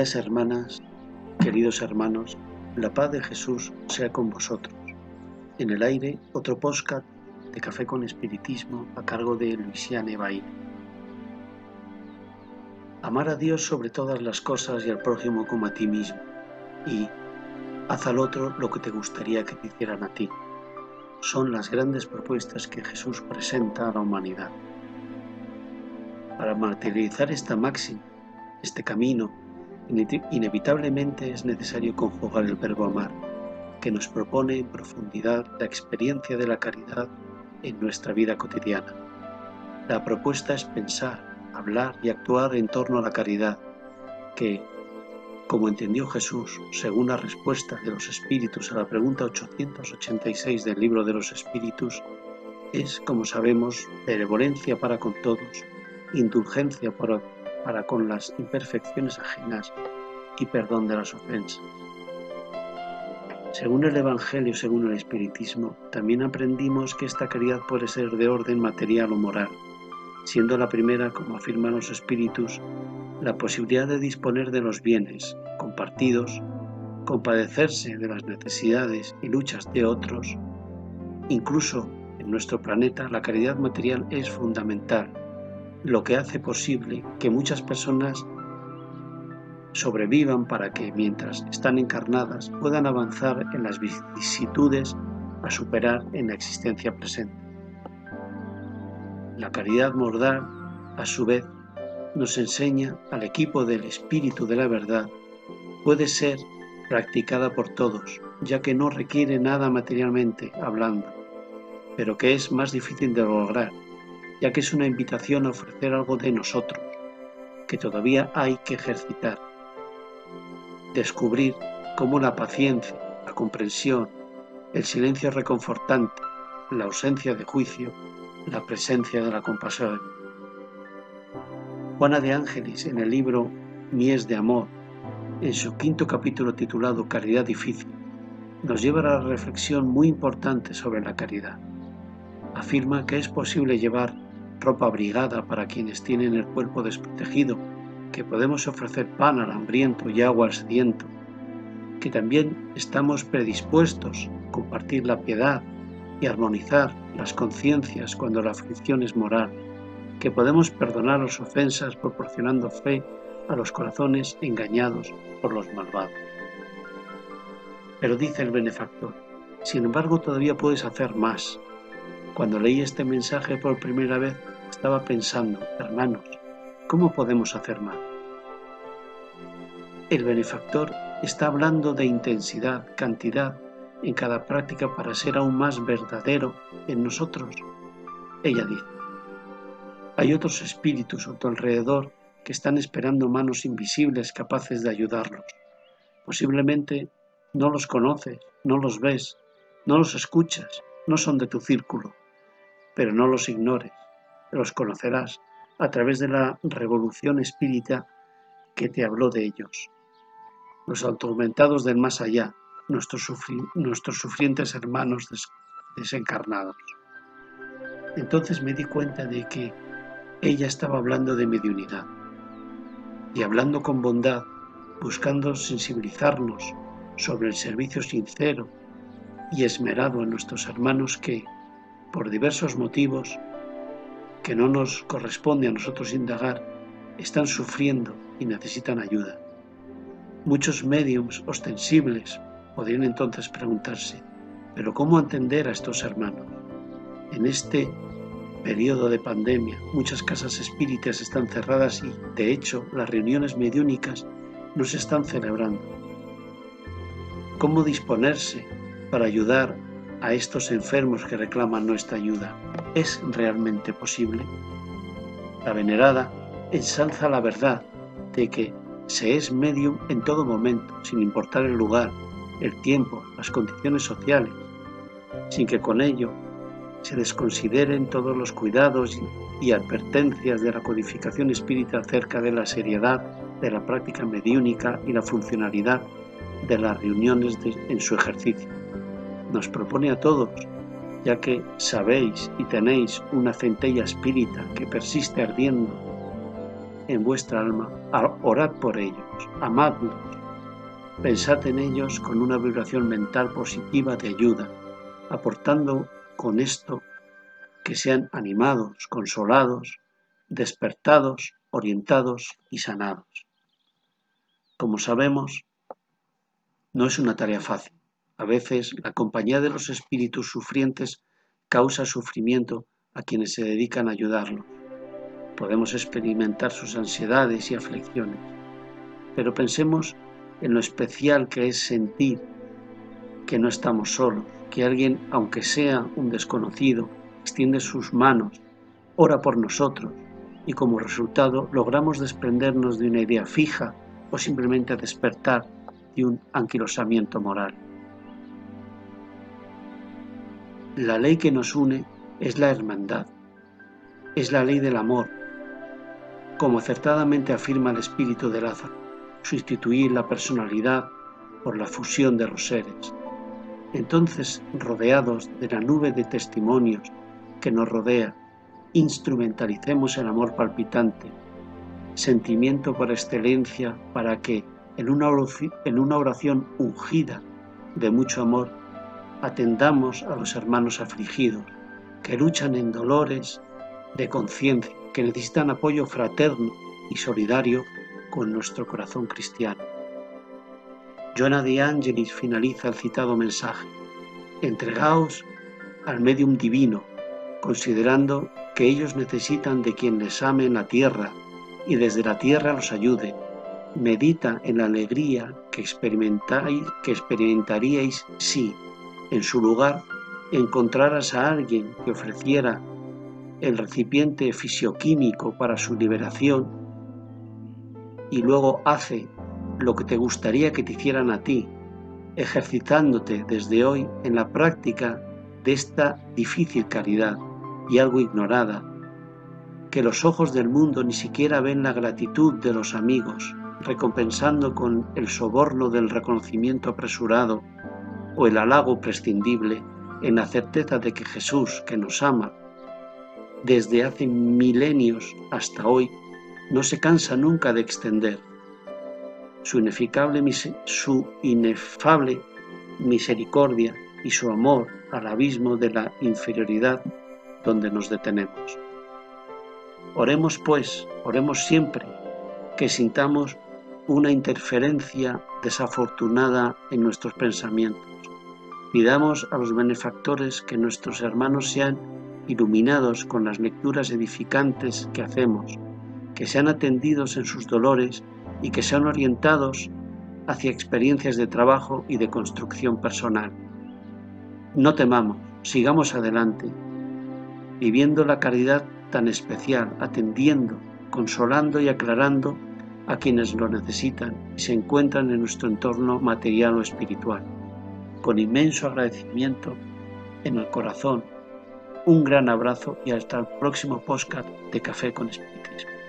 Queridas hermanas, queridos hermanos, la paz de Jesús sea con vosotros. En el aire, otro podcast de Café con Espiritismo a cargo de Luisiane Bail. Amar a Dios sobre todas las cosas y al prójimo como a ti mismo. Y haz al otro lo que te gustaría que te hicieran a ti. Son las grandes propuestas que Jesús presenta a la humanidad. Para materializar esta máxima, este camino, inevitablemente es necesario conjugar el verbo amar, que nos propone en profundidad la experiencia de la caridad en nuestra vida cotidiana. La propuesta es pensar, hablar y actuar en torno a la caridad, que, como entendió Jesús, según la respuesta de los espíritus a la pregunta 886 del libro de los espíritus, es, como sabemos, benevolencia para con todos, indulgencia para, para con las imperfecciones ajenas y perdón de las ofensas. Según el Evangelio, según el Espiritismo, también aprendimos que esta caridad puede ser de orden material o moral, siendo la primera, como afirman los espíritus, la posibilidad de disponer de los bienes compartidos, compadecerse de las necesidades y luchas de otros. Incluso en nuestro planeta la caridad material es fundamental lo que hace posible que muchas personas sobrevivan para que, mientras están encarnadas, puedan avanzar en las vicisitudes a superar en la existencia presente. La caridad mordar, a su vez, nos enseña al equipo del espíritu de la verdad, puede ser practicada por todos, ya que no requiere nada materialmente hablando, pero que es más difícil de lograr, ya que es una invitación a ofrecer algo de nosotros, que todavía hay que ejercitar. Descubrir cómo la paciencia, la comprensión, el silencio reconfortante, la ausencia de juicio, la presencia de la compasión. Juana de Ángeles, en el libro Mies de Amor, en su quinto capítulo titulado Caridad difícil, nos lleva a la reflexión muy importante sobre la caridad. Afirma que es posible llevar ropa abrigada para quienes tienen el cuerpo desprotegido, que podemos ofrecer pan al hambriento y agua al sediento, que también estamos predispuestos a compartir la piedad y armonizar las conciencias cuando la aflicción es moral, que podemos perdonar las ofensas proporcionando fe a los corazones engañados por los malvados. Pero dice el benefactor, sin embargo todavía puedes hacer más. Cuando leí este mensaje por primera vez estaba pensando, hermanos, ¿cómo podemos hacer más? El benefactor está hablando de intensidad, cantidad en cada práctica para ser aún más verdadero en nosotros. Ella dice, hay otros espíritus a tu alrededor que están esperando manos invisibles capaces de ayudarlos. Posiblemente no los conoces, no los ves, no los escuchas, no son de tu círculo, pero no los ignores, los conocerás a través de la revolución espírita que te habló de ellos. Los atormentados del más allá, nuestros, nuestros sufrientes hermanos desencarnados. Entonces me di cuenta de que ella estaba hablando de mediunidad y hablando con bondad, buscando sensibilizarnos sobre el servicio sincero y esmerado a nuestros hermanos que, por diversos motivos que no nos corresponde a nosotros indagar, están sufriendo y necesitan ayuda. Muchos mediums ostensibles podrían entonces preguntarse, ¿pero cómo entender a estos hermanos? En este periodo de pandemia, muchas casas espíritas están cerradas y, de hecho, las reuniones mediúnicas no se están celebrando. ¿Cómo disponerse para ayudar a estos enfermos que reclaman nuestra ayuda? ¿Es realmente posible? La venerada ensalza la verdad de que se es medium en todo momento, sin importar el lugar, el tiempo, las condiciones sociales, sin que con ello se desconsideren todos los cuidados y advertencias de la codificación espírita acerca de la seriedad de la práctica mediúnica y la funcionalidad de las reuniones en su ejercicio. Nos propone a todos, ya que sabéis y tenéis una centella espírita que persiste ardiendo en vuestra alma, orad por ellos, amadlos, pensad en ellos con una vibración mental positiva de ayuda, aportando con esto que sean animados, consolados, despertados, orientados y sanados. Como sabemos, no es una tarea fácil. A veces la compañía de los espíritus sufrientes causa sufrimiento a quienes se dedican a ayudarlos. Podemos experimentar sus ansiedades y aflicciones, pero pensemos en lo especial que es sentir que no estamos solos, que alguien, aunque sea un desconocido, extiende sus manos, ora por nosotros y como resultado logramos desprendernos de una idea fija o simplemente despertar de un anquilosamiento moral. La ley que nos une es la hermandad, es la ley del amor, como acertadamente afirma el espíritu de Lázaro, sustituir la personalidad por la fusión de los seres. Entonces, rodeados de la nube de testimonios que nos rodea, instrumentalicemos el amor palpitante, sentimiento por excelencia para que, en una oración, en una oración ungida de mucho amor, atendamos a los hermanos afligidos, que luchan en dolores de conciencia, que necesitan apoyo fraterno y solidario con nuestro corazón cristiano. Joana de Angelis finaliza el citado mensaje. Entregaos al medium divino, considerando que ellos necesitan de quien les ame en la tierra y desde la tierra los ayude. Medita en la alegría que, experimentáis, que experimentaríais si, en su lugar, encontraras a alguien que ofreciera el recipiente fisioquímico para su liberación y luego hace lo que te gustaría que te hicieran a ti, ejercitándote desde hoy en la práctica de esta difícil caridad y algo ignorada, que los ojos del mundo ni siquiera ven la gratitud de los amigos, recompensando con el soborno del reconocimiento apresurado o el halago prescindible en la certeza de que Jesús, que nos ama, desde hace milenios hasta hoy, no se cansa nunca de extender su inefable, su inefable misericordia y su amor al abismo de la inferioridad donde nos detenemos. Oremos pues, oremos siempre, que sintamos una interferencia desafortunada en nuestros pensamientos. Pidamos a los benefactores que nuestros hermanos sean iluminados con las lecturas edificantes que hacemos, que sean atendidos en sus dolores y que sean orientados hacia experiencias de trabajo y de construcción personal. No temamos, sigamos adelante, viviendo la caridad tan especial, atendiendo, consolando y aclarando a quienes lo necesitan y se encuentran en nuestro entorno material o espiritual. Con inmenso agradecimiento en el corazón, un gran abrazo y hasta el próximo podcast de Café con Espiritismo.